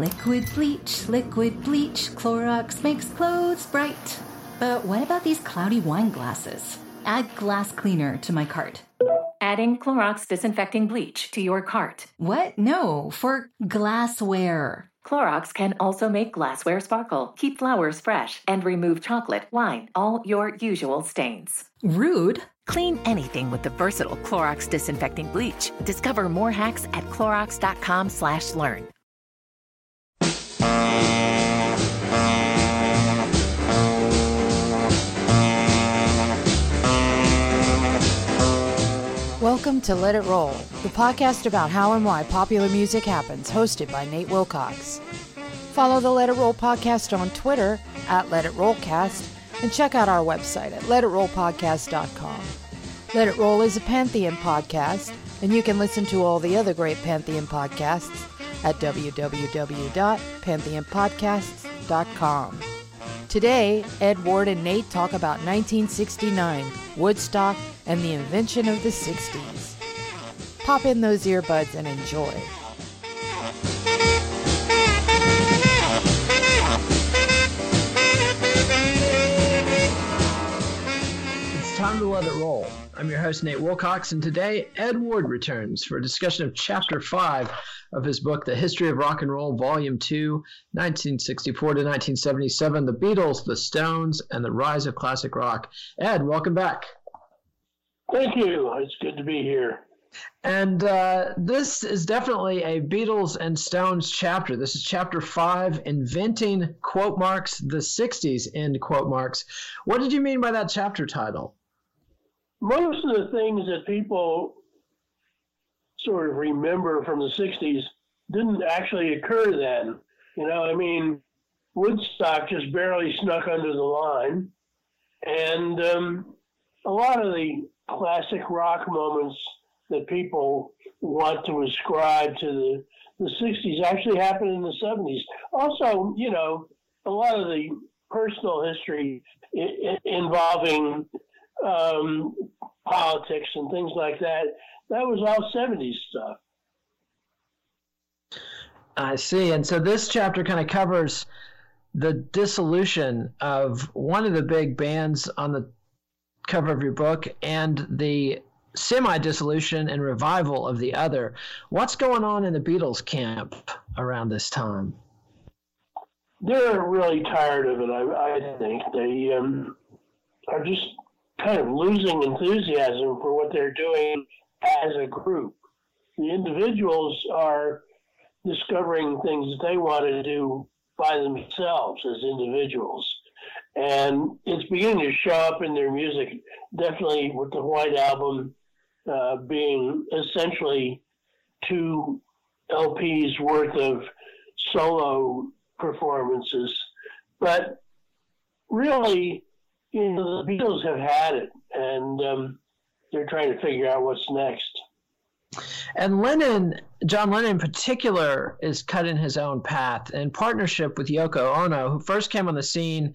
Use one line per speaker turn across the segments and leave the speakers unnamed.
Liquid bleach, liquid bleach, Clorox makes clothes bright. But what about these cloudy wine glasses? Add glass cleaner to my cart.
Adding Clorox disinfecting bleach to your cart.
What? No, for glassware.
Clorox can also make glassware sparkle, keep flowers fresh, and remove chocolate, wine, all your usual stains.
Rude.
Clean anything with the versatile Clorox disinfecting bleach. Discover more hacks at clorox.com/learn.
Welcome to Let It Roll, the podcast about how and why popular music happens, hosted by Nate Wilcox. Follow the Let It Roll podcast on Twitter at Let It Rollcast and check out our website at letitrollpodcast.com. Let It Roll is a Pantheon podcast, and you can listen to all the other great Pantheon podcasts at www.pantheonpodcasts.com. Today, Ed Ward and Nate talk about 1969, Woodstock, and the invention of the 60s. Pop in those earbuds and enjoy.
It's time to let it roll. I'm your host, Nate Wilcox, and today Ed Ward returns for a discussion of Chapter 5 of his book, The History of Rock and Roll, Volume 2, 1964 to 1977 The Beatles, The Stones, and the Rise of Classic Rock. Ed, welcome back.
Thank you. It's good to be here.
And uh, this is definitely a Beatles and Stones chapter. This is chapter five, inventing quote marks the 60s, end quote marks. What did you mean by that chapter title?
Most of the things that people sort of remember from the 60s didn't actually occur then. You know, I mean, Woodstock just barely snuck under the line. And um, a lot of the classic rock moments that people want to ascribe to the, the 60s actually happened in the 70s. Also, you know, a lot of the personal history I- involving um, politics and things like that, that was all 70s stuff.
I see. And so this chapter kind of covers the dissolution of one of the big bands on the cover of your book and the semi dissolution and revival of the other. What's going on in the Beatles camp around this time?
They're really tired of it, I, I think. They um, are just kind of losing enthusiasm for what they're doing as a group. The individuals are discovering things they want to do by themselves as individuals. And it's beginning to show up in their music, definitely with the White Album uh, being essentially two LPs worth of solo performances. But really, you know, the Beatles have had it, and um, they're trying to figure out what's next.
And Lennon, John Lennon in particular, is cutting his own path in partnership with Yoko Ono, who first came on the scene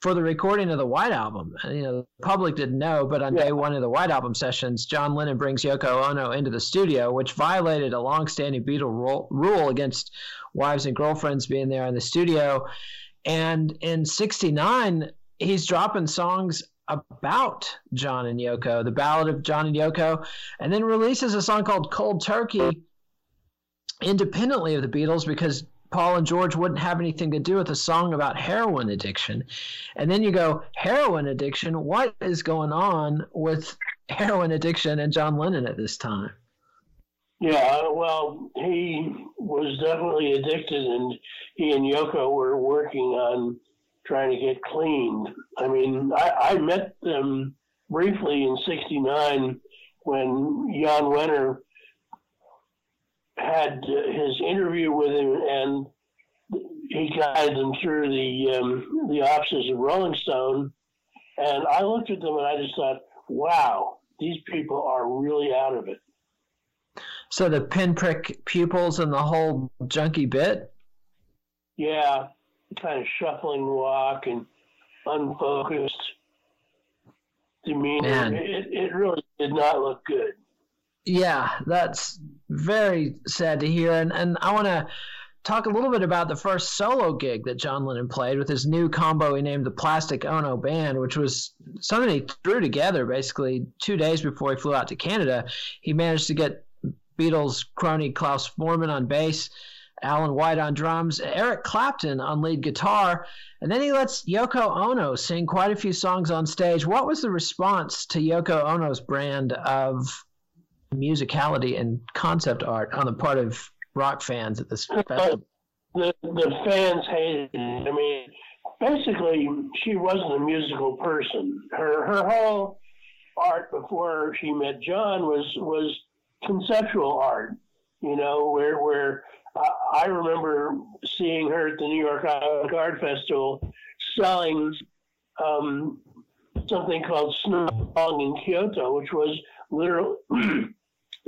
for the recording of the White Album. You know, the public didn't know, but on yeah. day one of the White Album sessions, John Lennon brings Yoko Ono into the studio, which violated a long-standing Beatle rule against wives and girlfriends being there in the studio. And in '69, he's dropping songs about John and Yoko, the ballad of John and Yoko, and then releases a song called Cold Turkey independently of the Beatles because Paul and George wouldn't have anything to do with a song about heroin addiction. And then you go, heroin addiction? What is going on with heroin addiction and John Lennon at this time?
Yeah, well, he was definitely addicted, and he and Yoko were working on trying to get cleaned. I mean, I, I met them briefly in '69 when Jan Wenner had his interview with him, and he guided them through the um, the offices of Rolling Stone. And I looked at them and I just thought, wow, these people are really out of it.
So the pinprick pupils and the whole junky bit?
Yeah, kind of shuffling walk and unfocused demeanor. It, it really did not look good.
Yeah, that's very sad to hear. And, and I want to talk a little bit about the first solo gig that John Lennon played with his new combo he named the Plastic Ono Band, which was something he threw together basically two days before he flew out to Canada. He managed to get Beatles crony Klaus Voormann on bass, Alan White on drums, Eric Clapton on lead guitar, and then he lets Yoko Ono sing quite a few songs on stage. What was the response to Yoko Ono's brand of musicality and concept art on the part of rock fans at this festival?
The, the fans hated it. I mean, basically, she wasn't a musical person. Her her whole art before she met John was was conceptual art. You know, where where uh, I remember seeing her at the New York Art Festival selling um, something called Snow in Kyoto, which was literally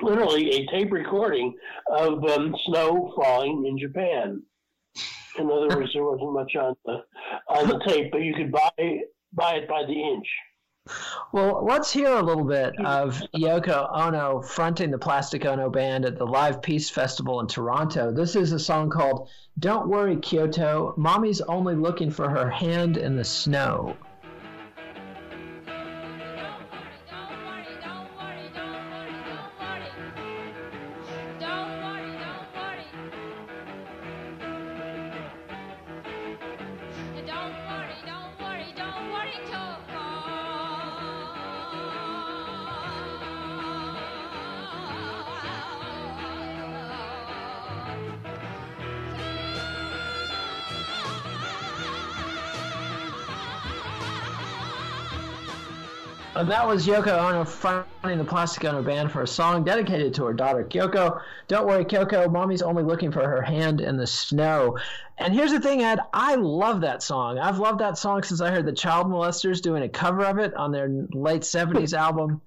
literally a tape recording of um, snow falling in Japan. In other words, there wasn't much on the on the tape, but you could buy buy it by the inch.
Well, let's hear a little bit of Yoko Ono fronting the Plastic Ono Band at the Live Peace Festival in Toronto. This is a song called Don't Worry, Kyoko. Mommy's only looking for her hand in the snow. That was Yoko Ono fronting the Plastic Ono Band for a song dedicated to her daughter Kyoko. Don't worry, Kyoko, mommy's only looking for her hand in the snow. And here's the thing, Ed, I love that song. I've loved that song since I heard the Child Molesters doing a cover of it on their late 70s album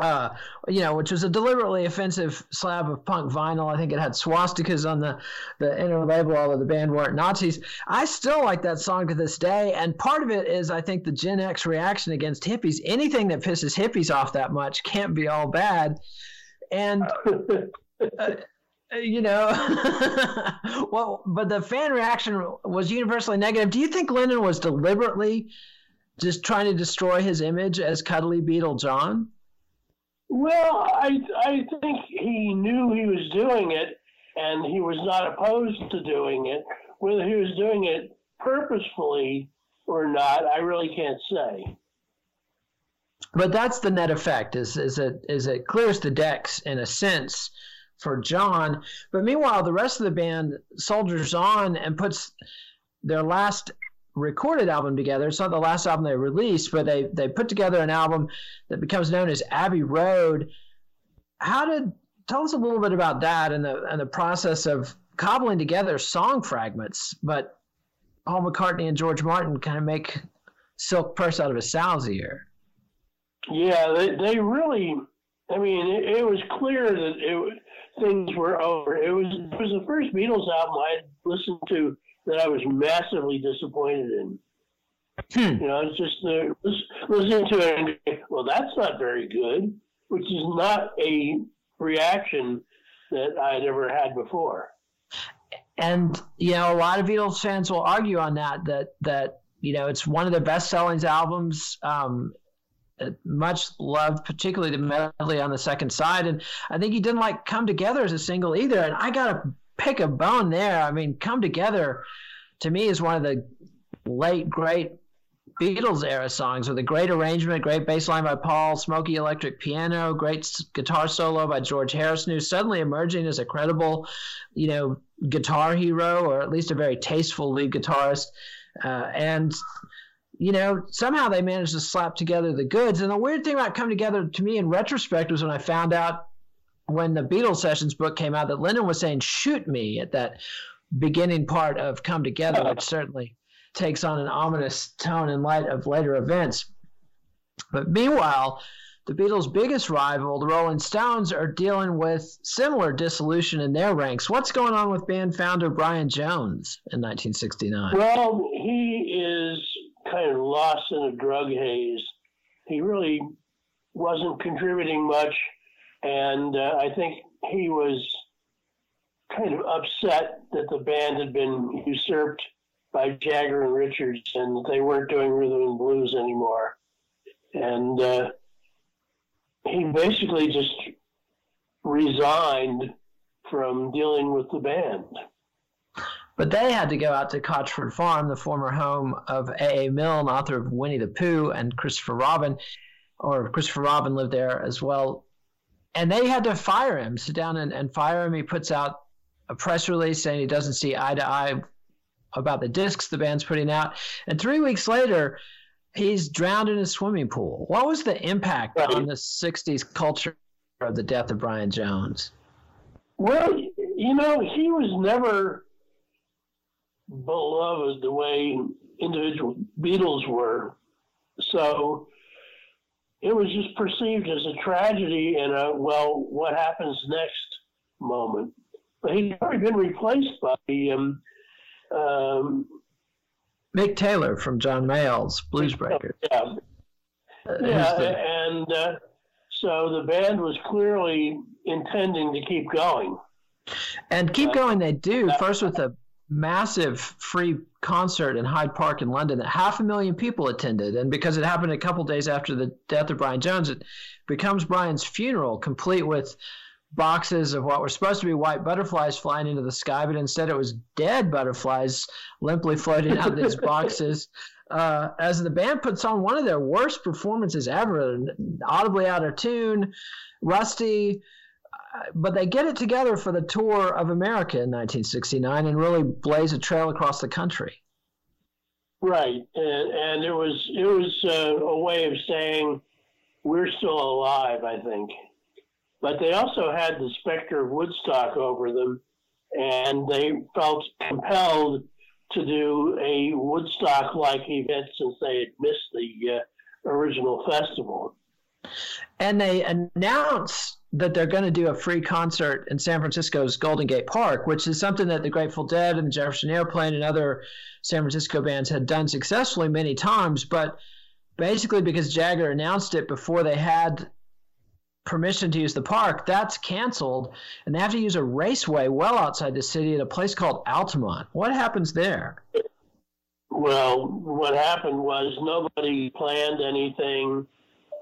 uh, you know, which was a deliberately offensive slab of punk vinyl. I think it had swastikas on the, the inner label, although the band weren't Nazis. I still like that song to this day. And part of it is, I think, the Gen X reaction against hippies. Anything that pisses hippies off that much can't be all bad. And. Uh, you know well but the fan reaction was universally negative do you think lennon was deliberately just trying to destroy his image as cuddly beatle john
well, I I think he knew he was doing it, and he was not opposed to doing it. Whether he was doing it purposefully or not, I really can't say.
But that's the net effect. Is is it is it clears the decks in a sense for John. But meanwhile, the rest of the band soldiers on and puts their last recorded album together. It's not the last album they released, but they they put together an album that becomes known as Abbey Road. How did tell us a little bit about that and the and the process of cobbling together song fragments, but Paul McCartney and George Martin kind of make silk purse out of a sow's ear.
Yeah, they they really. I mean, it, it was clear that it, things were over. It was it was the first Beatles album I had listened to that I was massively disappointed in. Hmm. You know, it's just uh, listening to it and well, that's not very good, which is not a reaction that I'd ever had before.
And you know, a lot of Beatles fans will argue on that that that you know it's one of the best selling albums. Um, much loved, particularly the medley on the second side, and I think he didn't like come together as a single either. And I gotta pick a bone there. I mean, come together to me is one of the late great Beatles era songs with a great arrangement, great bass line by Paul, smoky electric piano, great guitar solo by George Harrison, who's suddenly emerging as a credible, you know, guitar hero or at least a very tasteful lead guitarist. Uh, and you know, somehow they managed to slap together the goods. And the weird thing about Come Together to me in retrospect was when I found out when the Beatles sessions book came out that Lennon was saying "shoot me" at that beginning part of "Come Together," which certainly takes on an ominous tone in light of later events. But meanwhile, the Beatles' biggest rival, the Rolling Stones, are dealing with similar dissolution in their ranks. What's going on with band founder Brian Jones in 1969?
Well, he is kind of lost in a drug haze. He really wasn't contributing much, and uh, I think he was kind of upset that the band had been usurped by Jagger and Richards and they weren't doing rhythm and blues anymore. And uh, he basically just resigned from dealing with the band.
But they had to go out to Cotchford Farm, the former home of A.A. Milne, author of Winnie the Pooh, and Christopher Robin, or Christopher Robin lived there as well. And they had to fire him, sit down and, and fire him. He puts out a press release saying he doesn't see eye to eye about the discs the band's putting out. And three weeks later, he's drowned in a swimming pool. What was the impact right. on the 60s culture of the death of Brian Jones?
Well, you know, he was never beloved the way individual Beatles were. So it was just perceived as a tragedy and a, well, what happens next moment. But he'd already been replaced by um, um,
Mick Taylor from John Mayall's Blues Breakers.
Yeah, uh, yeah the... and uh, so the band was clearly intending to keep going.
And keep uh, going, they do. First with a massive free concert in Hyde Park in London that half a million people attended. And because it happened a couple days after the death of Brian Jones, it becomes Brian's funeral, complete with boxes of what were supposed to be white butterflies flying into the sky, but instead it was dead butterflies limply floating out of these boxes. Uh, as the band puts on one of their worst performances ever, audibly out of tune, rusty, but they get it together for the tour of America in 1969 and really blaze a trail across the country.
Right, and, and it was it was uh, a way of saying we're still alive. I think but they also had the specter of Woodstock over them, and they felt compelled to do a Woodstock like event since they had missed the uh, original festival.
And they announced that they're going to do a free concert in San Francisco's Golden Gate Park, which is something that the Grateful Dead and the Jefferson Airplane and other San Francisco bands had done successfully many times. But basically, because Jagger announced it before they had permission to use the park, that's canceled, and they have to use a raceway well outside the city at a place called Altamont. What happens there?
Well, what happened was nobody planned anything.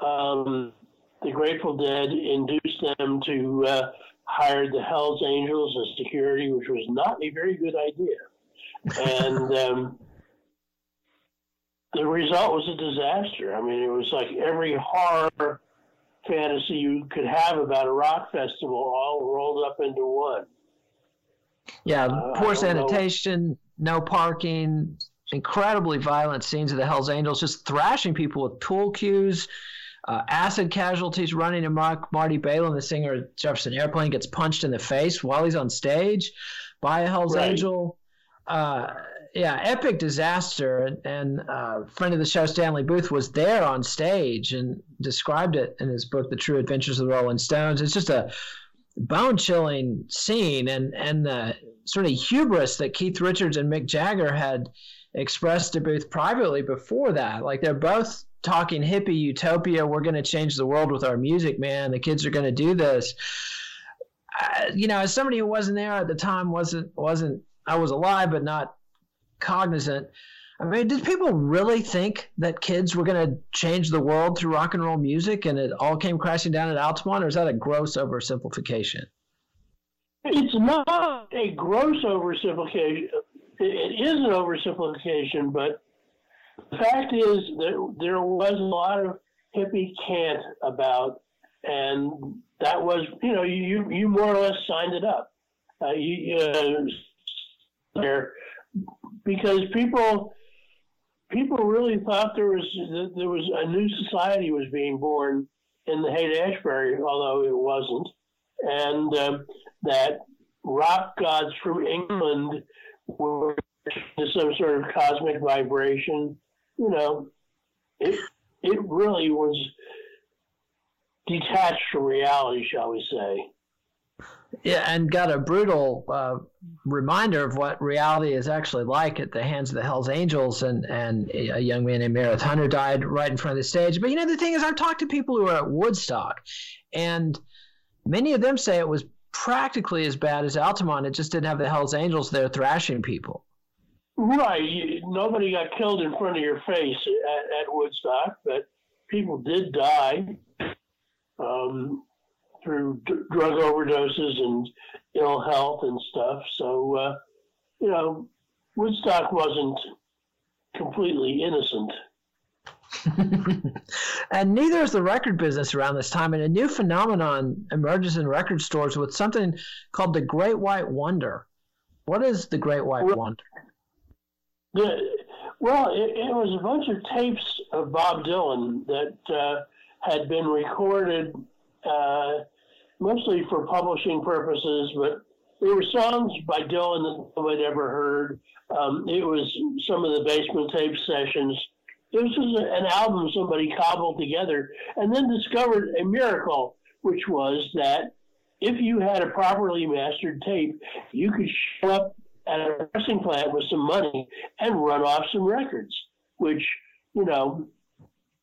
Um, the Grateful Dead induced them to uh, hire the Hells Angels as security, which was not a very good idea. And um, the result was a disaster. I mean, it was like every horror fantasy you could have about a rock festival all rolled up into one.
Yeah, uh, poor sanitation, know. no parking, incredibly violent scenes of the Hells Angels just thrashing people with tool cues, uh, acid casualties running amok. Marty Balin, the singer of Jefferson Airplane, gets punched in the face while he's on stage by a Hells right. Angel. Uh, yeah, epic disaster. And uh, friend of the show, Stanley Booth, was there on stage and described it in his book, The True Adventures of the Rolling Stones. It's just a bone chilling scene, and and the sort of hubris that Keith Richards and Mick Jagger had expressed to Booth privately before that. Like they're both talking hippie utopia. We're going to change the world with our music, man. The kids are going to do this. Uh, you know, as somebody who wasn't there at the time, wasn't wasn't I was alive, but not cognizant. I mean, did people really think that kids were going to change the world through rock and roll music and it all came crashing down at Altamont, or is that a gross oversimplification?
It's not a gross oversimplification. It is an oversimplification, but fact is that there was a lot of hippie cant about, and that was, you know, you you more or less signed it up. Uh, you, uh, there because people people really thought there was there was a new society was being born in the Haight Ashbury, although it wasn't. and um, that rock gods from England were some sort of cosmic vibration. You know, it it really was detached from reality, shall we say?
Yeah, and got a brutal uh, reminder of what reality is actually like at the hands of the Hell's Angels. And, and a young man named Meredith Hunter died right in front of the stage. But you know, the thing is, I've talked to people who are at Woodstock, and many of them say it was practically as bad as Altamont. It just didn't have the Hell's Angels there thrashing people.
Right. Nobody got killed in front of your face at, at Woodstock, but people did die. Um, through d- drug overdoses and ill health and stuff. So, uh, you know, Woodstock wasn't completely innocent.
and neither is the record business around this time. And a new phenomenon emerges in record stores with something called the Great White Wonder. What is the Great White well, Wonder?
The, well, it, it, was a bunch of tapes of Bob Dylan that uh, had been recorded uh, mostly for publishing purposes, but there were songs by Dylan that nobody ever heard. Um, it was some of the basement tape sessions. This was an album somebody cobbled together and then discovered a miracle, which was that if you had a properly mastered tape, you could show up at a pressing plant with some money and run off some records, which, you know,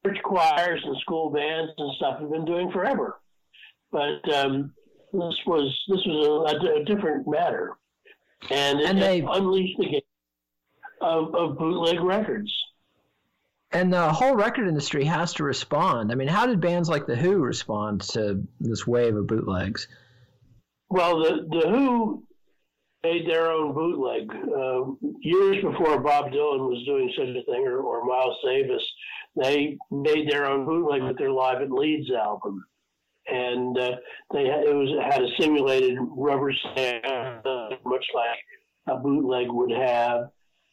church choirs and school bands and stuff have been doing forever but um, this was this was a, a different matter, and, and it, they unleashed the game of, of bootleg records.
And the whole record industry has to respond. I mean, how did bands like the Who respond to this wave of bootlegs?
Well, the the Who made their own bootleg uh, years before Bob Dylan was doing such a thing, or, or Miles Davis. They made their own bootleg with their Live at Leeds album and uh, they had, it was had a simulated rubber stamp, uh, much like a bootleg would have,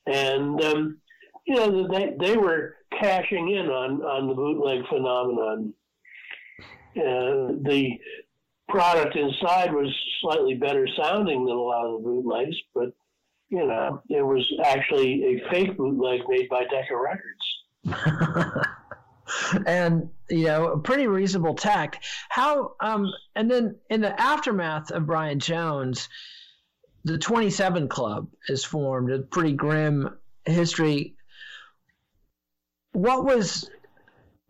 and um, you know they they were cashing in on on the bootleg phenomenon. Uh, the product inside was slightly better sounding than a lot of the bootlegs, but you know it was actually a fake bootleg made by Decca Records.
and you know a pretty reasonable tact how um and then in the aftermath of brian jones the 27 club is formed a pretty grim history what was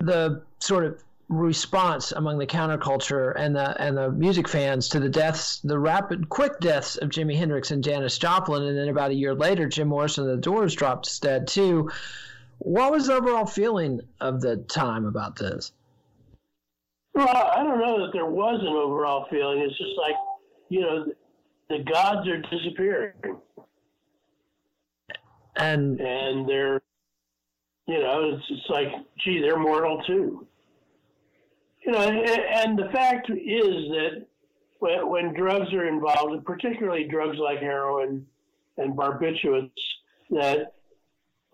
the sort of response among the counterculture and the and the music fans to the deaths, the rapid, quick deaths of Jimi Hendrix and Janis Joplin, and then about a year later, Jim Morrison and the Doors dropped dead too. What was the overall feeling of the time about this?
Well, I don't know that there was an overall feeling. It's just like, you know, the gods are disappearing.
And
and they're, you know, it's, it's like, gee, they're mortal too. You know, and, and the fact is that when, when drugs are involved, particularly drugs like heroin and barbiturates, that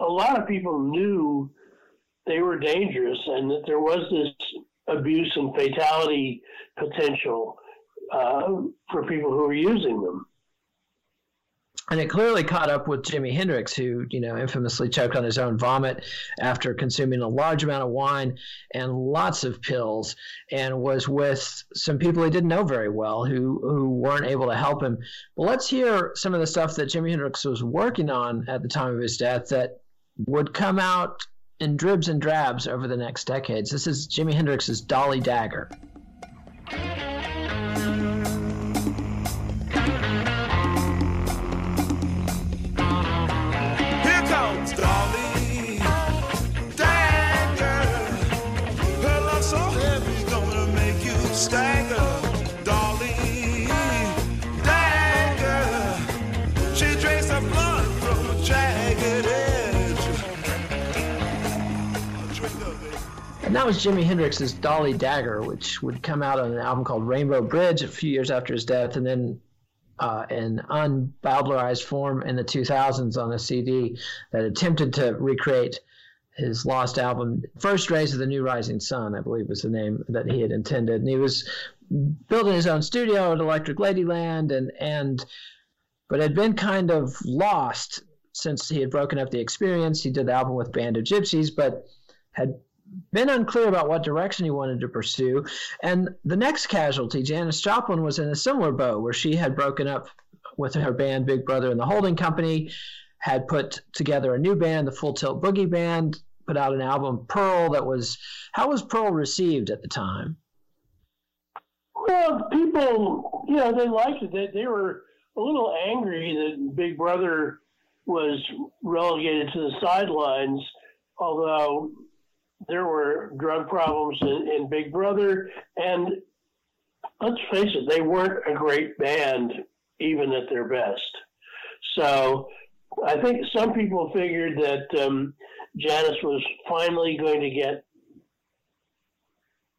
a lot of people knew they were dangerous and that there was this abuse and fatality potential uh, for people who were using them.
And it clearly caught up with Jimi Hendrix, who, you know, infamously choked on his own vomit after consuming a large amount of wine and lots of pills, and was with some people he didn't know very well who who weren't able to help him. But let's hear some of the stuff that Jimi Hendrix was working on at the time of his death that would come out in dribs and drabs over the next decades. This is Jimi Hendrix's Dolly Dagger. And that was Jimi Hendrix's Dolly Dagger, which would come out on an album called Rainbow Bridge a few years after his death, and then uh, in unbowdlerized form in the 2000s on a CD that attempted to recreate his lost album. First Rays of the New Rising Sun, I believe was the name that he had intended. And he was building his own studio at Electric Ladyland, and and but had been kind of lost since he had broken up the experience. He did the album with Band of Gypsys, but had been unclear about what direction he wanted to pursue. And the next casualty, Janis Joplin, was in a similar boat where she had broken up with her band Big Brother and the Holding Company, had put together a new band, the Full Tilt Boogie Band, put out an album, Pearl, that was. How was Pearl received at the time?
Well, people, you know, they liked it. They, they were a little angry that Big Brother was relegated to the sidelines, although there were drug problems in, in Big Brother. And let's face it, they weren't a great band, even at their best. So I think some people figured that um, Janis was finally going to get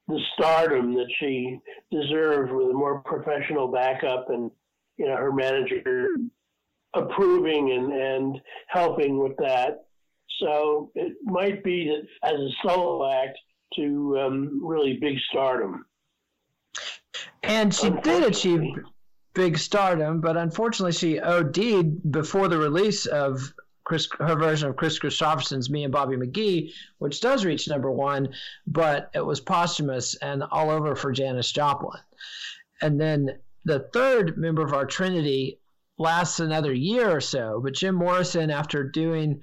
the stardom that she deserved with a more professional backup and you know her manager approving and, and helping with that. So it might be that as a solo act to um, really big stardom.
And she did achieve big stardom, but unfortunately she OD'd before the release of Kris, her version of Kris Kristofferson's "Me and Bobby McGee," which does reach number one, but it was posthumous and all over for Janis Joplin. And then the third member of our trinity lasts another year or so, but Jim Morrison, after doing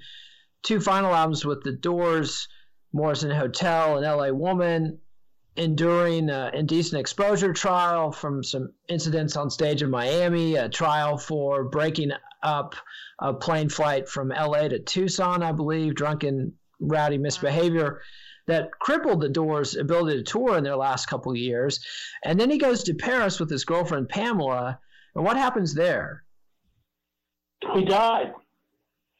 two final albums with The Doors, Morrison Hotel, and L.A. Woman, enduring an indecent exposure trial from some incidents on stage in Miami, a trial for breaking up a plane flight from LA to Tucson, I believe, drunken, rowdy misbehavior that crippled the Doors' ability to tour in their last couple years. And then he goes to Paris with his girlfriend Pamela. And what happens there?
He died.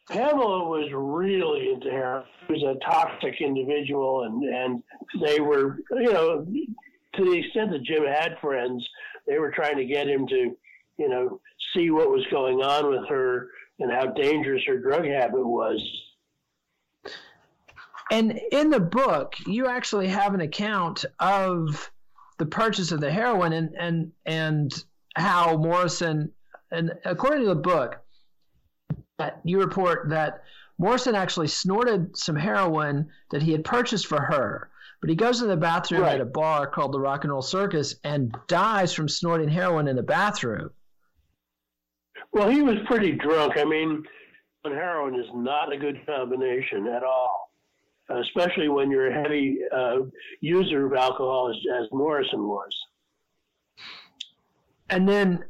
Pamela was really into heroin. He was a toxic individual, and and they were, you know, to the extent that Jim had friends, they were trying to get him to, you know, see what was going on with her and how dangerous her drug habit was.
And in the book, you actually have an account of the purchase of the heroin and and and how Morrison and according to the book, you report that Morrison actually snorted some heroin that he had purchased for her. But he goes in the bathroom right. at a bar called the Rock and Roll Circus and dies from snorting heroin in the bathroom.
Well, he was pretty drunk. I mean, heroin is not a good combination at all, especially when you're a heavy uh, user of alcohol, as, as Morrison was.
And then,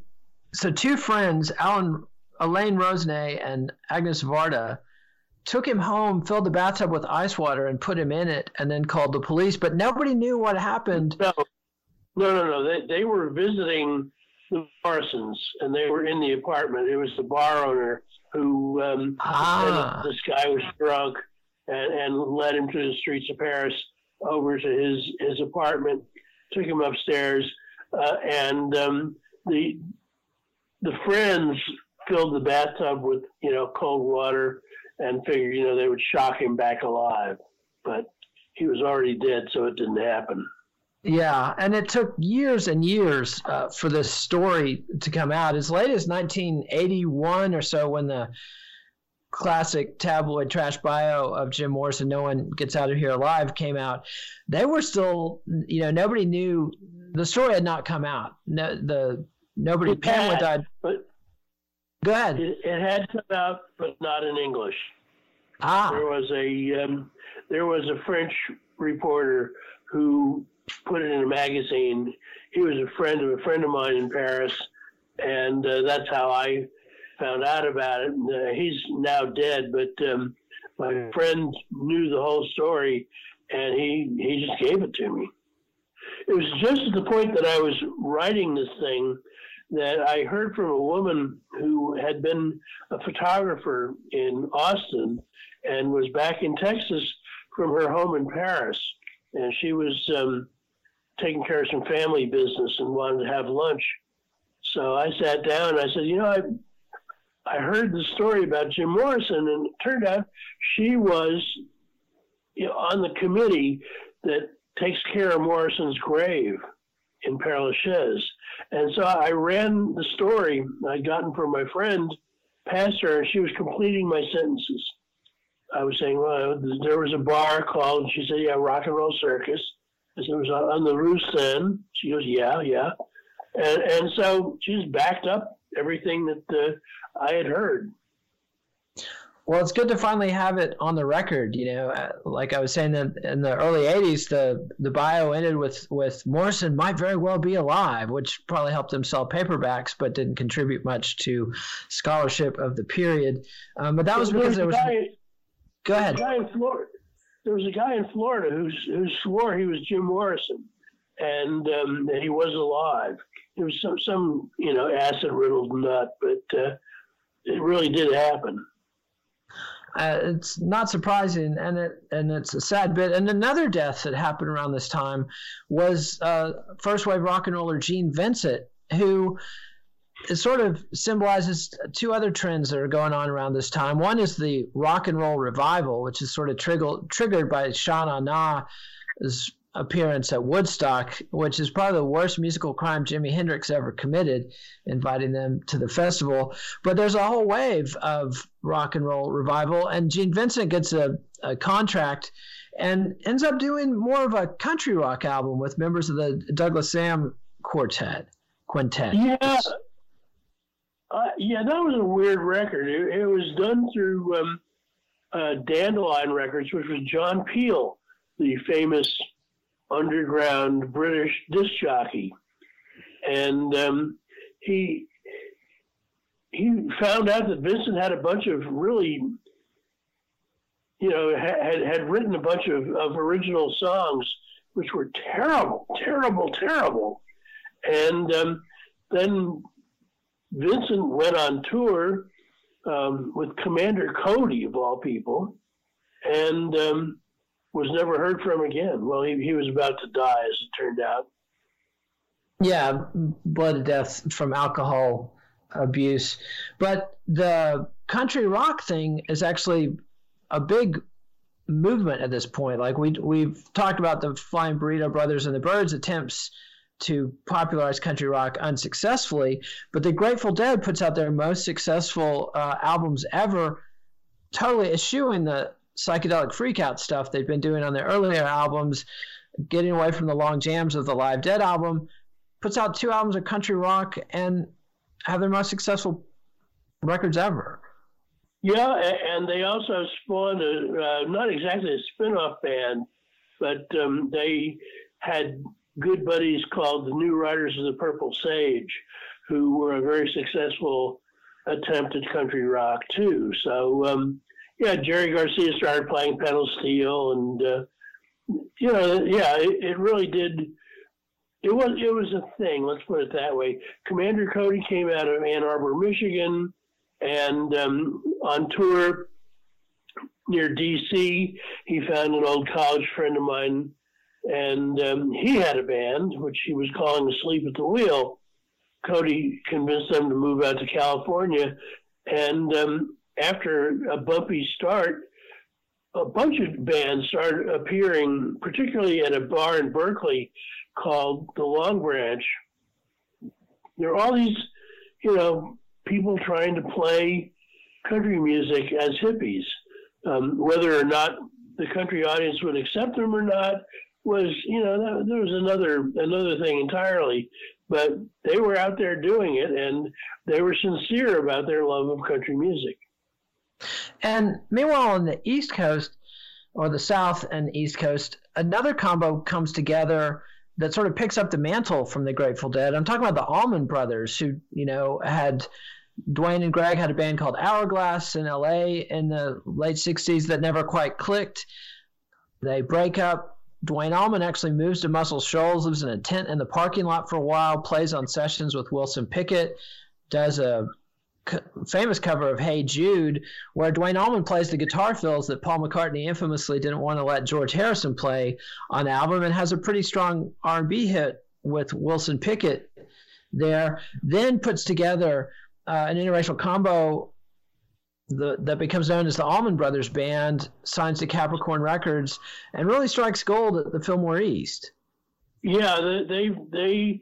so two friends, Alan, Alain Ronay and Agnes Varda, took him home, filled the bathtub with ice water, and put him in it, and then called the police. But nobody knew what happened.
No, no, no, no. They, they were visiting the Morrisons, and they were in the apartment. It was the bar owner who um,
ah.
this guy was drunk and, and led him to the streets of Paris over to his his apartment, took him upstairs, uh, and um, the the friends filled the bathtub with you know cold water and figured you know they would shock him back alive, but he was already dead, so it didn't happen.
Yeah, and it took years and years uh, for this story to come out. As late as 1981 or so, when the classic tabloid trash bio of Jim Morrison, "No One Gets Out of Here Alive," came out, they were still, you know, nobody knew the story had not come out. No, the nobody. Pamela died.
But
Go ahead.
It, it, had come out, but not in English.
Ah.
There was a um, there was a French reporter who put it in a magazine. He was a friend of a friend of mine in Paris, and uh, that's how I found out about it. Uh, he's now dead, but um, my friend knew the whole story, and he he just gave it to me. It was just at the point that I was writing this thing that I heard from a woman who had been a photographer in Austin and was back in Texas from her home in Paris. And she was um, taking care of some family business and wanted to have lunch. So I sat down and I said, you know, I, I heard the story about Jim Morrison, and it turned out she was you know, on the committee that takes care of Morrison's grave. In Lachaise. And so I ran the story I'd gotten from my friend, pastor, and she was completing my sentences. I was saying, well, there was a bar called, she said, yeah, Rock and Roll Circus. I said, it was on the Rue Seine. She goes, yeah, yeah. And, and so she just backed up everything that uh, I had heard.
Well, it's good to finally have it on the record. You know, uh, like I was saying that in the early '80s, the the bio ended with with Morrison might very well be alive, which probably helped them sell paperbacks, but didn't contribute much to scholarship of the period. Um, but that was because there was. Guy, go ahead.
there was a guy in Florida who who swore he was Jim Morrison, and um, that he was alive. It was some some you know acid riddled nut, but uh, it really did happen.
Uh, it's not surprising, and it and it's a sad bit. And another death that happened around this time was uh, first wave rock and roller Gene Vincent, who it sort of symbolizes two other trends that are going on around this time. One is the rock and roll revival, which is sort of triggered triggered by Sha Na Na's appearance at Woodstock, which is probably the worst musical crime Jimi Hendrix ever committed, inviting them to the festival. But there's a whole wave of rock and roll revival, and Gene Vincent gets a, a contract and ends up doing more of a country rock album with members of the Douglas Sam Quartet Quintet.
Yeah. Uh, yeah, that was a weird record. It, it was done through um, uh, Dandelion Records, which was John Peel, the famous underground British disc jockey, and um, he he found out that Vincent had a bunch of really, you know, had had written a bunch of, of original songs which were terrible, terrible, terrible, and um, then Vincent went on tour um, with Commander Cody of all people, and um, was never heard from again. Well, he, he was about to die, as it turned out.
Yeah, blood death from alcohol abuse. But the country rock thing is actually a big movement at this point. Like we we've talked about the Flying Burrito Brothers and the Byrds attempts to popularize country rock unsuccessfully, but the Grateful Dead puts out their most successful uh, albums ever, totally eschewing the psychedelic freakout stuff they'd been doing on their earlier albums, getting away from the long jams of the Live Dead album, puts out two albums of country rock and have their most successful records ever.
Yeah, and they also spawned a, uh, not exactly a spin-off band, but um, they had good buddies called the New Riders of the Purple Sage, who were a very successful attempt at country rock too. So um, yeah, Jerry Garcia started playing pedal steel, and uh, you know, yeah, it, it, really did. It was it was a thing. Let's put it that way. Commander Cody came out of Ann Arbor, Michigan, and um, on tour near D.C. He found an old college friend of mine, and um, he had a band which he was calling "Asleep at the Wheel." Cody convinced them to move out to California, and um, after a bumpy start, a bunch of bands started appearing, particularly at a bar in Berkeley called the Long Branch. There are all these, you know, people trying to play country music as hippies. Um, whether or not the country audience would accept them or not was, you know, that, there was another another thing entirely. But they were out there doing it, and they were sincere about their love of country music.
And meanwhile, on the East Coast, or the South and East Coast, another combo comes together that sort of picks up the mantle from the Grateful Dead. I'm talking about the Allman Brothers, who you know had Duane and Gregg had a band called Hourglass in LA in the late 60s that never quite clicked. They break up. Duane Allman actually moves to Muscle Shoals, lives in a tent in the parking lot for a while, plays on sessions with Wilson Pickett, does a famous cover of Hey Jude, where Duane Allman plays the guitar fills that Paul McCartney infamously didn't want to let George Harrison play on the album, and has a pretty strong R&B hit with Wilson Pickett there. Then puts together uh, an interracial combo the, that becomes known as the Allman Brothers Band, signs to Capricorn Records, and really strikes gold at the Fillmore East.
Yeah, they they, they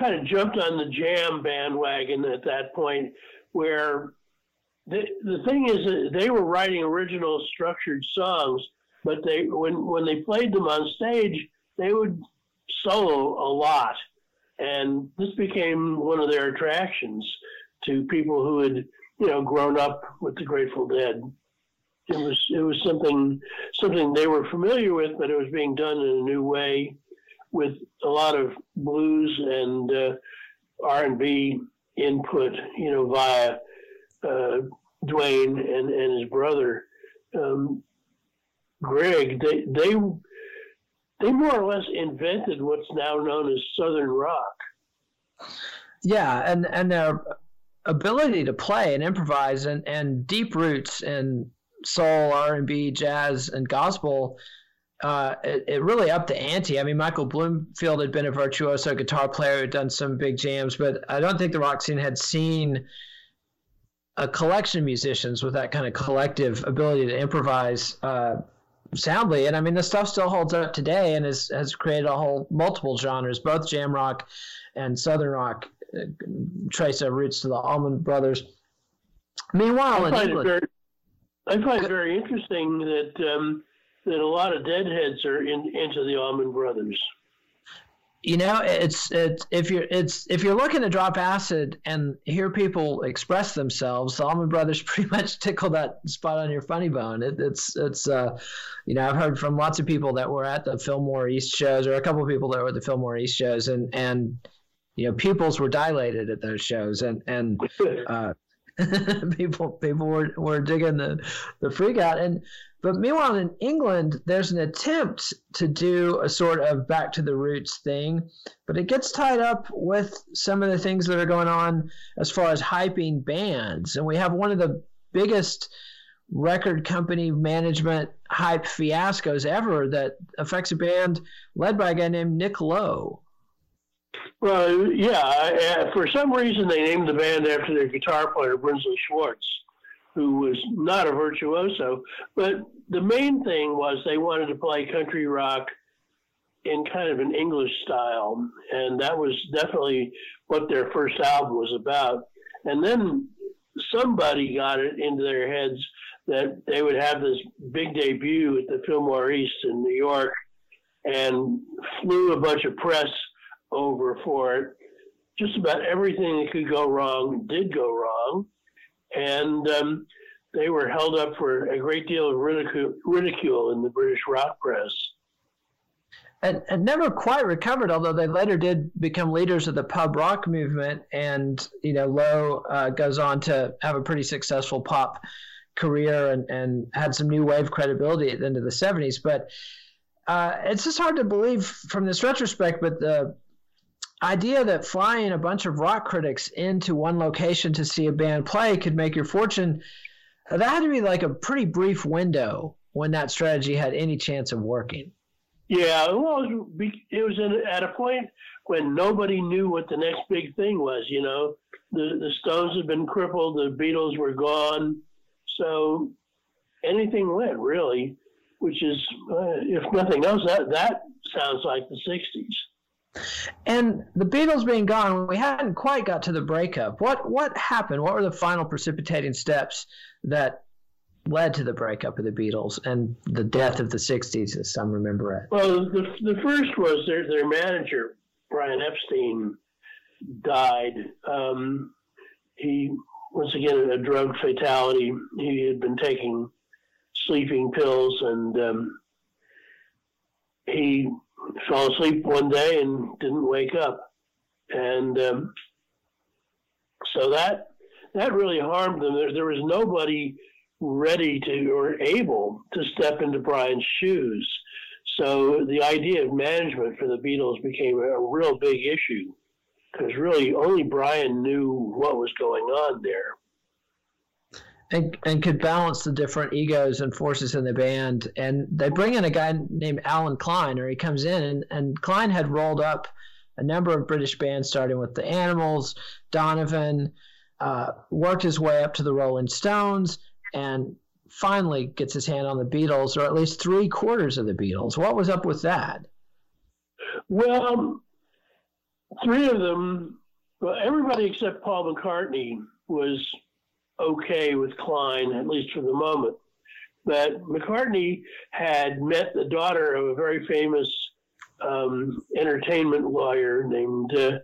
kind of jumped on the jam bandwagon at that point, where the the thing is that they were writing original structured songs, but they when when they played them on stage, they would solo a lot, and this became one of their attractions to people who had you know grown up with the Grateful Dead. It was it was something something they were familiar with, but it was being done in a new way, with a lot of blues and uh, R and B input, you know, via uh, Duane and, and his brother um, Gregg. They they they more or less invented what's now known as Southern rock.
Yeah, and and their ability to play and improvise and, and deep roots in soul, R and B, jazz, and gospel. Uh, it, it, really upped the ante. I mean, Michael Bloomfield had been a virtuoso guitar player, who'd done some big jams, but I don't think the rock scene had seen a collection of musicians with that kind of collective ability to improvise uh, soundly. And I mean, the stuff still holds up today and has, has created a whole multiple genres, both jam rock and southern rock uh, trace their roots to the Allman Brothers. Meanwhile, in England,
very, I find it very interesting that um, that a lot of deadheads are in, into the Allman Brothers.
You know it's it's if you're it's if you're looking to drop acid and hear people express themselves the Allman Brothers pretty much tickle that spot on your funny bone. It, it's it's uh you know I've heard from lots of people that were at the Fillmore East shows or a couple of people that were at the Fillmore East shows and and you know pupils were dilated at those shows and and uh people people were, were digging the the freak out and but meanwhile, in England, there's an attempt to do a sort of back to the roots thing, but it gets tied up with some of the things that are going on as far as hyping bands. And we have one of the biggest record company management hype fiascos ever that affects a band led by a guy named Nick Lowe.
Well, yeah, uh, for some reason they named the band after their guitar player, Brinsley Schwarz, who was not a virtuoso. But the main thing was they wanted to play country rock in kind of an English style. And that was definitely what their first album was about. And then somebody got it into their heads that they would have this big debut at the Fillmore East in New York and flew a bunch of press over for it. Just about everything that could go wrong did go wrong and um, they were held up for a great deal of ridicule, ridicule in the British rock press.
And, and, never quite recovered, although they later did become leaders of the pub rock movement. And, you know, Lowe uh, goes on to have a pretty successful pop career and, and had some new wave credibility at the end of the 70s. But uh, it's just hard to believe from this retrospect, but the idea that flying a bunch of rock critics into one location to see a band play could make your fortune that had to be like a pretty brief window when that strategy had any chance of working.
Yeah well it was at a point when nobody knew what the next big thing was you know? The the stones had been crippled the beatles were gone so anything went really which is uh, if nothing else that that sounds like the 60s
and the Beatles being gone, we hadn't quite got to the breakup. What what happened? What were the final precipitating steps that led to the breakup of the Beatles and the death of the '60s, as some remember it?
Well, the the first was their their manager Brian Epstein died. Um, he once again a drug fatality. He had been taking sleeping pills and um, he fell asleep one day and didn't wake up, and um, so that that really harmed them. There, there was nobody ready to or able to step into Brian's shoes. So the idea of management for the Beatles became a real big issue because really only Brian knew what was going on there
and, and could balance the different egos and forces in the band. And they bring in a guy named Allen Klein, or he comes in, and, and Klein had rolled up a number of British bands, starting with the Animals, Donovan, uh, worked his way up to the Rolling Stones, and finally gets his hand on the Beatles, or at least three quarters of the Beatles. What was up with that?
Well, three of them, well, everybody except Paul McCartney was okay with Klein, at least for the moment. But McCartney had met the daughter of a very famous um, entertainment lawyer named uh,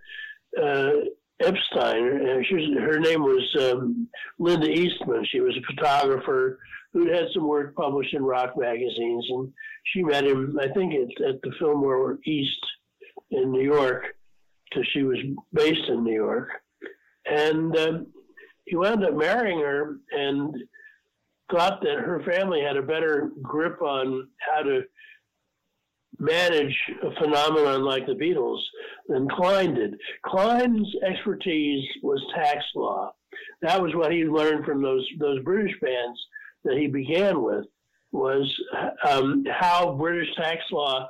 uh, Epstein. She was, her name was um, Linda Eastman. She was a photographer who'd had some work published in rock magazines, and she met him, I think, at, at the Fillmore East in New York, because she was based in New York. And um, he wound up marrying her and thought that her family had a better grip on how to manage a phenomenon like the Beatles than Klein did. Klein's expertise was tax law. That was what he learned from those those British bands that he began with was um, how British tax law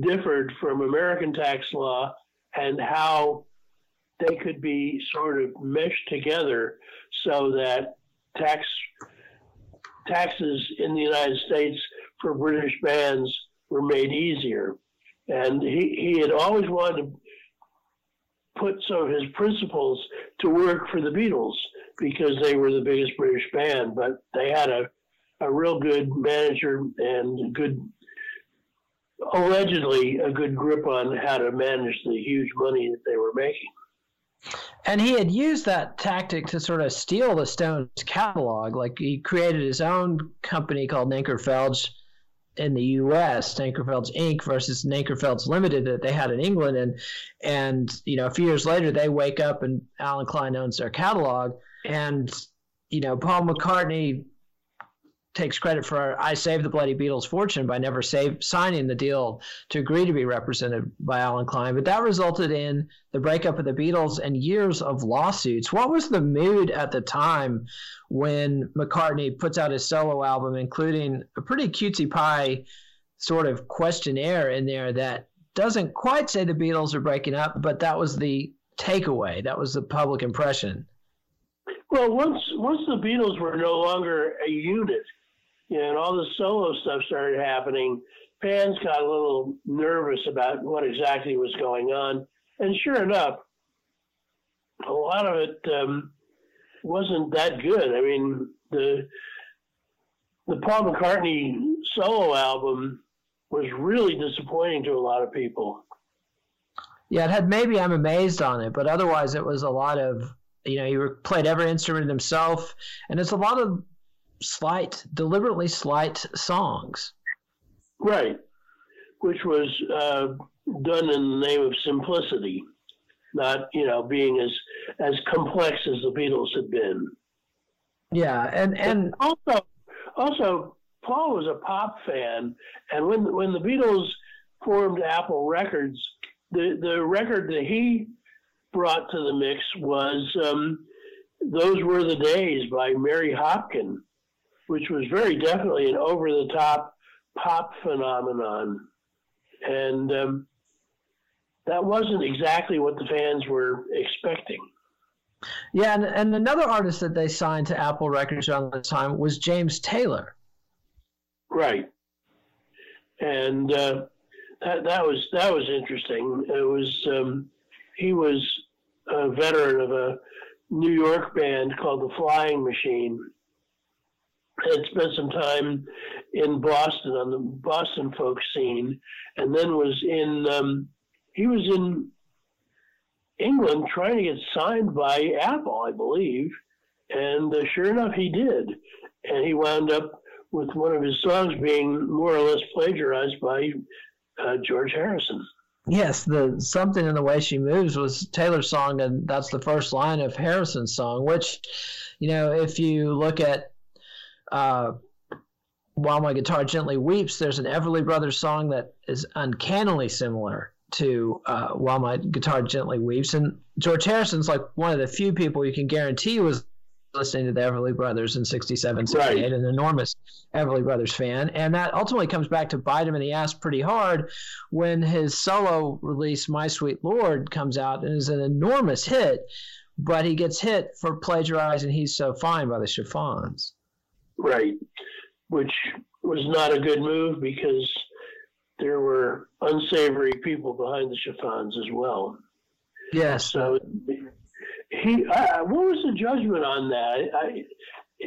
differed from American tax law and how they could be sort of meshed together so that tax taxes in the United States for British bands were made easier. And he, he had always wanted to put some of his principles to work for the Beatles because they were the biggest British band, but they had a, a real good manager and good, allegedly, a good grip on how to manage the huge money that they were making.
And he had used that tactic to sort of steal the Stones catalog. Like he created his own company called Nanker Phelge in the U.S. Nanker Phelge Inc. versus Nanker Phelge Limited that they had in England, and and you know a few years later they wake up and Allen Klein owns their catalog, and you know Paul McCartney takes credit for I saved the Bloody Beatles fortune by never save, signing the deal to agree to be represented by Allen Klein. But that resulted in the breakup of the Beatles and years of lawsuits. What was the mood at the time when McCartney puts out his solo album, including a pretty cutesy pie sort of questionnaire in there that doesn't quite say the Beatles are breaking up, but that was the takeaway. That was the public impression.
Well, once once the Beatles were no longer a unit, you know, and all the solo stuff started happening, fans got a little nervous about what exactly was going on. And sure enough, a lot of it um, wasn't that good. I mean, the the Paul McCartney solo album was really disappointing to a lot of people.
Yeah, it had maybe I'm amazed on it, but otherwise it was a lot of you know he played every instrument himself, and it's a lot of slight, deliberately slight songs.
Right, which was uh, done in the name of simplicity, not you know being as as complex as the Beatles had been.
Yeah, and and
also also Paul was a pop fan, and when when the Beatles formed Apple Records, the the record that he brought to the mix was um, "Those Were the Days" by Mary Hopkin, which was very definitely an over the top pop phenomenon. And um, that wasn't exactly what the fans were expecting.
Yeah, and, and another artist that they signed to Apple Records around the time was James Taylor.
Right. And uh, that that was that was interesting. It was um, he was a veteran of a New York band called the Flying Machine, had spent some time in Boston on the Boston folk scene, and then was in um, he was in England trying to get signed by Apple, I believe, and uh, sure enough, he did, and he wound up with one of his songs being more or less plagiarized by uh, George Harrison.
Yes, the something in the way she moves was Taylor's song, and that's the first line of Harrison's song. Which, you know, if you look at uh, while my guitar gently weeps there's an everly brothers song that is uncannily similar to uh, while my guitar gently weeps. And george harrison's like one of the few people you can guarantee was listening to the everly brothers in 67 68 right. an enormous everly brothers fan. And that ultimately comes back to bite him in the ass pretty hard when his solo release my sweet lord comes out and is an enormous hit. But he gets hit for plagiarizing he's so fine by the chiffons
Right, which was not a good move because there were unsavory people behind the chiffons as well.
Yes.
So he, uh, what was the judgment on that? I,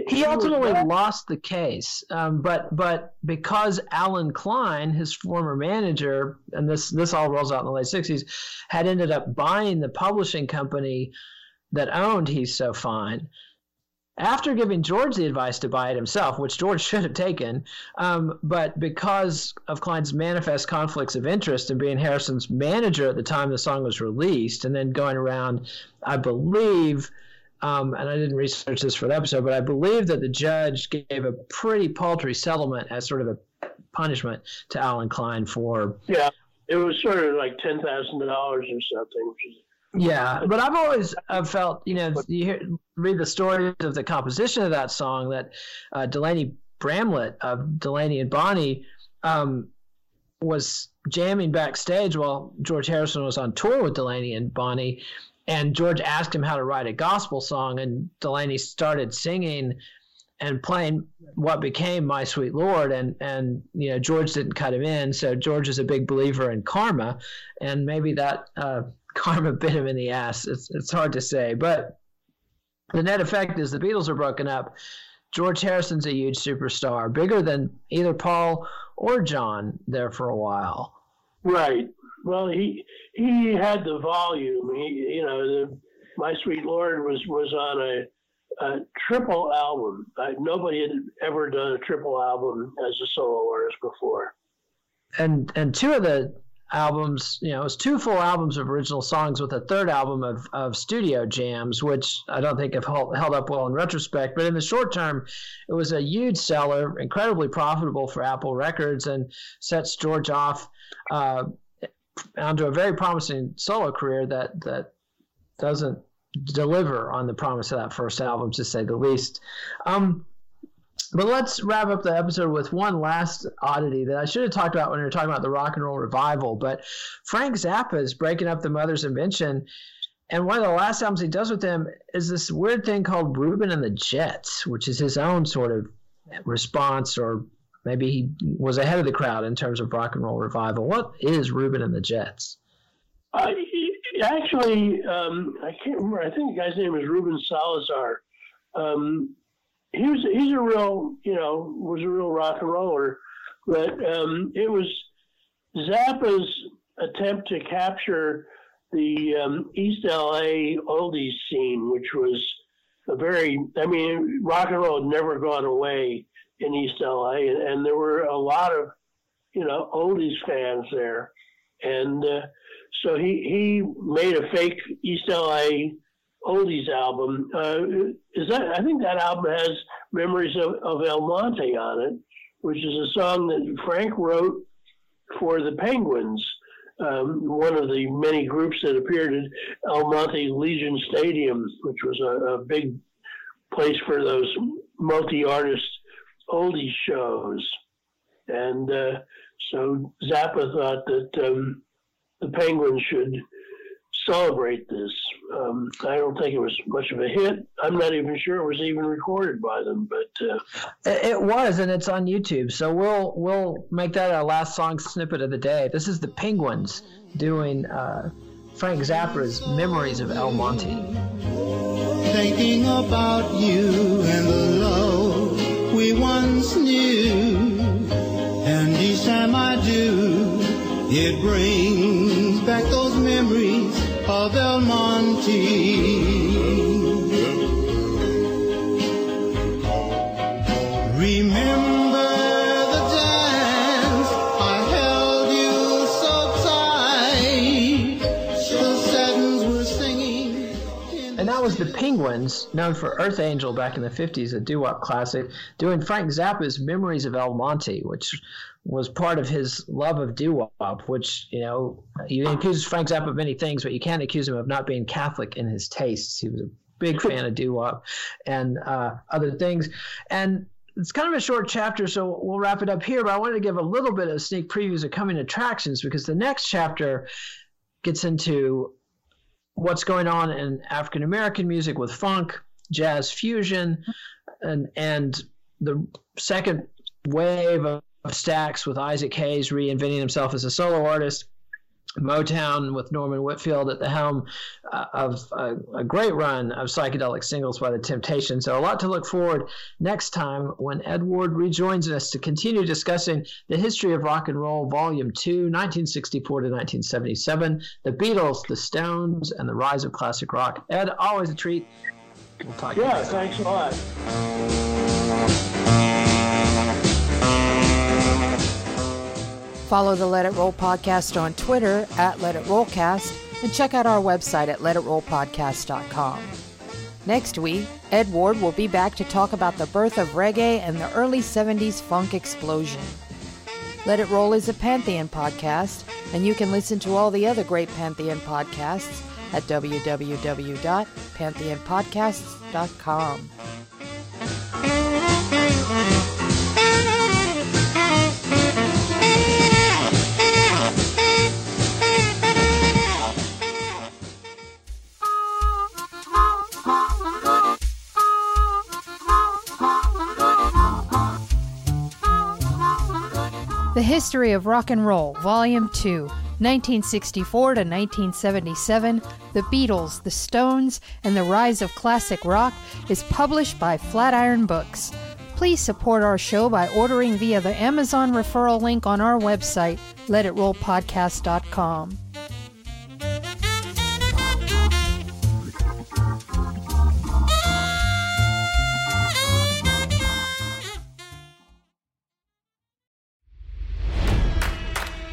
he ultimately lost the case, um, but but because Allen Klein, his former manager, and this this all rolls out in the late '60s, had ended up buying the publishing company that owned He's So Fine. After giving George the advice to buy it himself, which George should have taken, um, but because of Klein's manifest conflicts of interest in being Harrison's manager at the time the song was released, and then going around, I believe, um, and I didn't research this for the episode, but I believe that the judge gave a pretty paltry settlement as sort of a punishment to Allen Klein for.
Yeah, it was sort of like ten thousand dollars or something.
Yeah, but I've always uh, felt, you know, you hear, read the stories of the composition of that song that uh, Delaney Bramlett of Delaney and Bonnie um, was jamming backstage while George Harrison was on tour with Delaney and Bonnie and George asked him how to write a gospel song, and Delaney started singing and playing what became My Sweet Lord, and and you know George didn't cut him in, so George is a big believer in karma, and maybe that uh, karma bit him in the ass. It's it's hard to say, but the net effect is the Beatles are broken up. George Harrison's a huge superstar, bigger than either Paul or John there for a while.
Right. Well, he he had the volume. He, you know, the, My Sweet Lord was was on a, a triple album. I, nobody had ever done a triple album as a solo artist before.
And and two of the albums, you know, it was two full albums of original songs with a third album of, of studio jams, which I don't think have held, held up well in retrospect. But in the short term, it was a huge seller, incredibly profitable for Apple Records, and sets George off uh, onto a very promising solo career that that doesn't deliver on the promise of that first album, to say the least. Um, but let's wrap up the episode with one last oddity that I should have talked about when we were talking about the rock and roll revival. But Frank Zappa is breaking up the Mother's Invention. And one of the last albums he does with them is this weird thing called Ruben and the Jets, which is his own sort of response or Maybe he was ahead of the crowd in terms of rock and roll revival. What is Ruben and the Jets?
Uh, actually, um, I can't remember. I think the guy's name is Ruben Salazar. Um, he was he's a real you know was a real rock and roller, but um, it was Zappa's attempt to capture the um, East LA oldies scene, which was a very I mean rock and roll had never gone away in East LA, and, and there were a lot of you know oldies fans there, and uh, so he he made a fake East LA oldies album. Uh, is that I think that album has memories of, of El Monte on it, which is a song that Frank wrote for the Penguins. Um, one of the many groups that appeared at El Monte Legion Stadium, which was a, a big place for those multi-artist oldie shows. And uh, so Zappa thought that um, the Penguins should celebrate this. Um, I don't think it was much of a hit. I'm not even sure it was even recorded by them, but uh,
it was, and it's on YouTube. So we'll we'll make that our last song snippet of the day. This is the Penguins doing uh, Frank Zappa's "Memories of El Monte."
Thinking about you and the love we once knew. And each time I do, it brings back those memories of El Monte. Remember the
Penguins, known for Earth Angel back in the 50s, a doo wop classic, doing Frank Zappa's Memories of El Monte, which was part of his love of doo wop, which, you know, you accuse Frank Zappa of many things, but you can't accuse him of not being Catholic in his tastes. He was a big fan of doo wop and uh, other things. And it's kind of a short chapter, so we'll wrap it up here. But I wanted to give a little bit of sneak previews of coming attractions because the next chapter gets into what's going on in African American music with funk, jazz fusion, and and the second wave of Stax with Isaac Hayes reinventing himself as a solo artist. Motown with Norman Whitfield at the helm uh, of a, a, great run of psychedelic singles by The Temptations. So, a lot to look forward next time when Edward rejoins us to continue discussing the history of rock and roll, Volume 2, 1964 to 1977, the Beatles, the Stones, and the rise of classic rock. Ed, always a treat.
We'll talk yeah, thanks a lot.
Follow the Let It Roll podcast on Twitter at Let It Rollcast and check out our website at letitrollpodcast.com. Next week, Ed Ward will be back to talk about the birth of reggae and the early 70s funk explosion. Let It Roll is a Pantheon podcast, and you can listen to all the other great Pantheon podcasts at www.pantheonpodcasts.com. The History of Rock and Roll, Volume 2, 1964 to 1977, The Beatles, The Stones, and the Rise of Classic Rock is published by Flatiron Books. Please support our show by ordering via the Amazon referral link on our website, letitrollpodcast.com.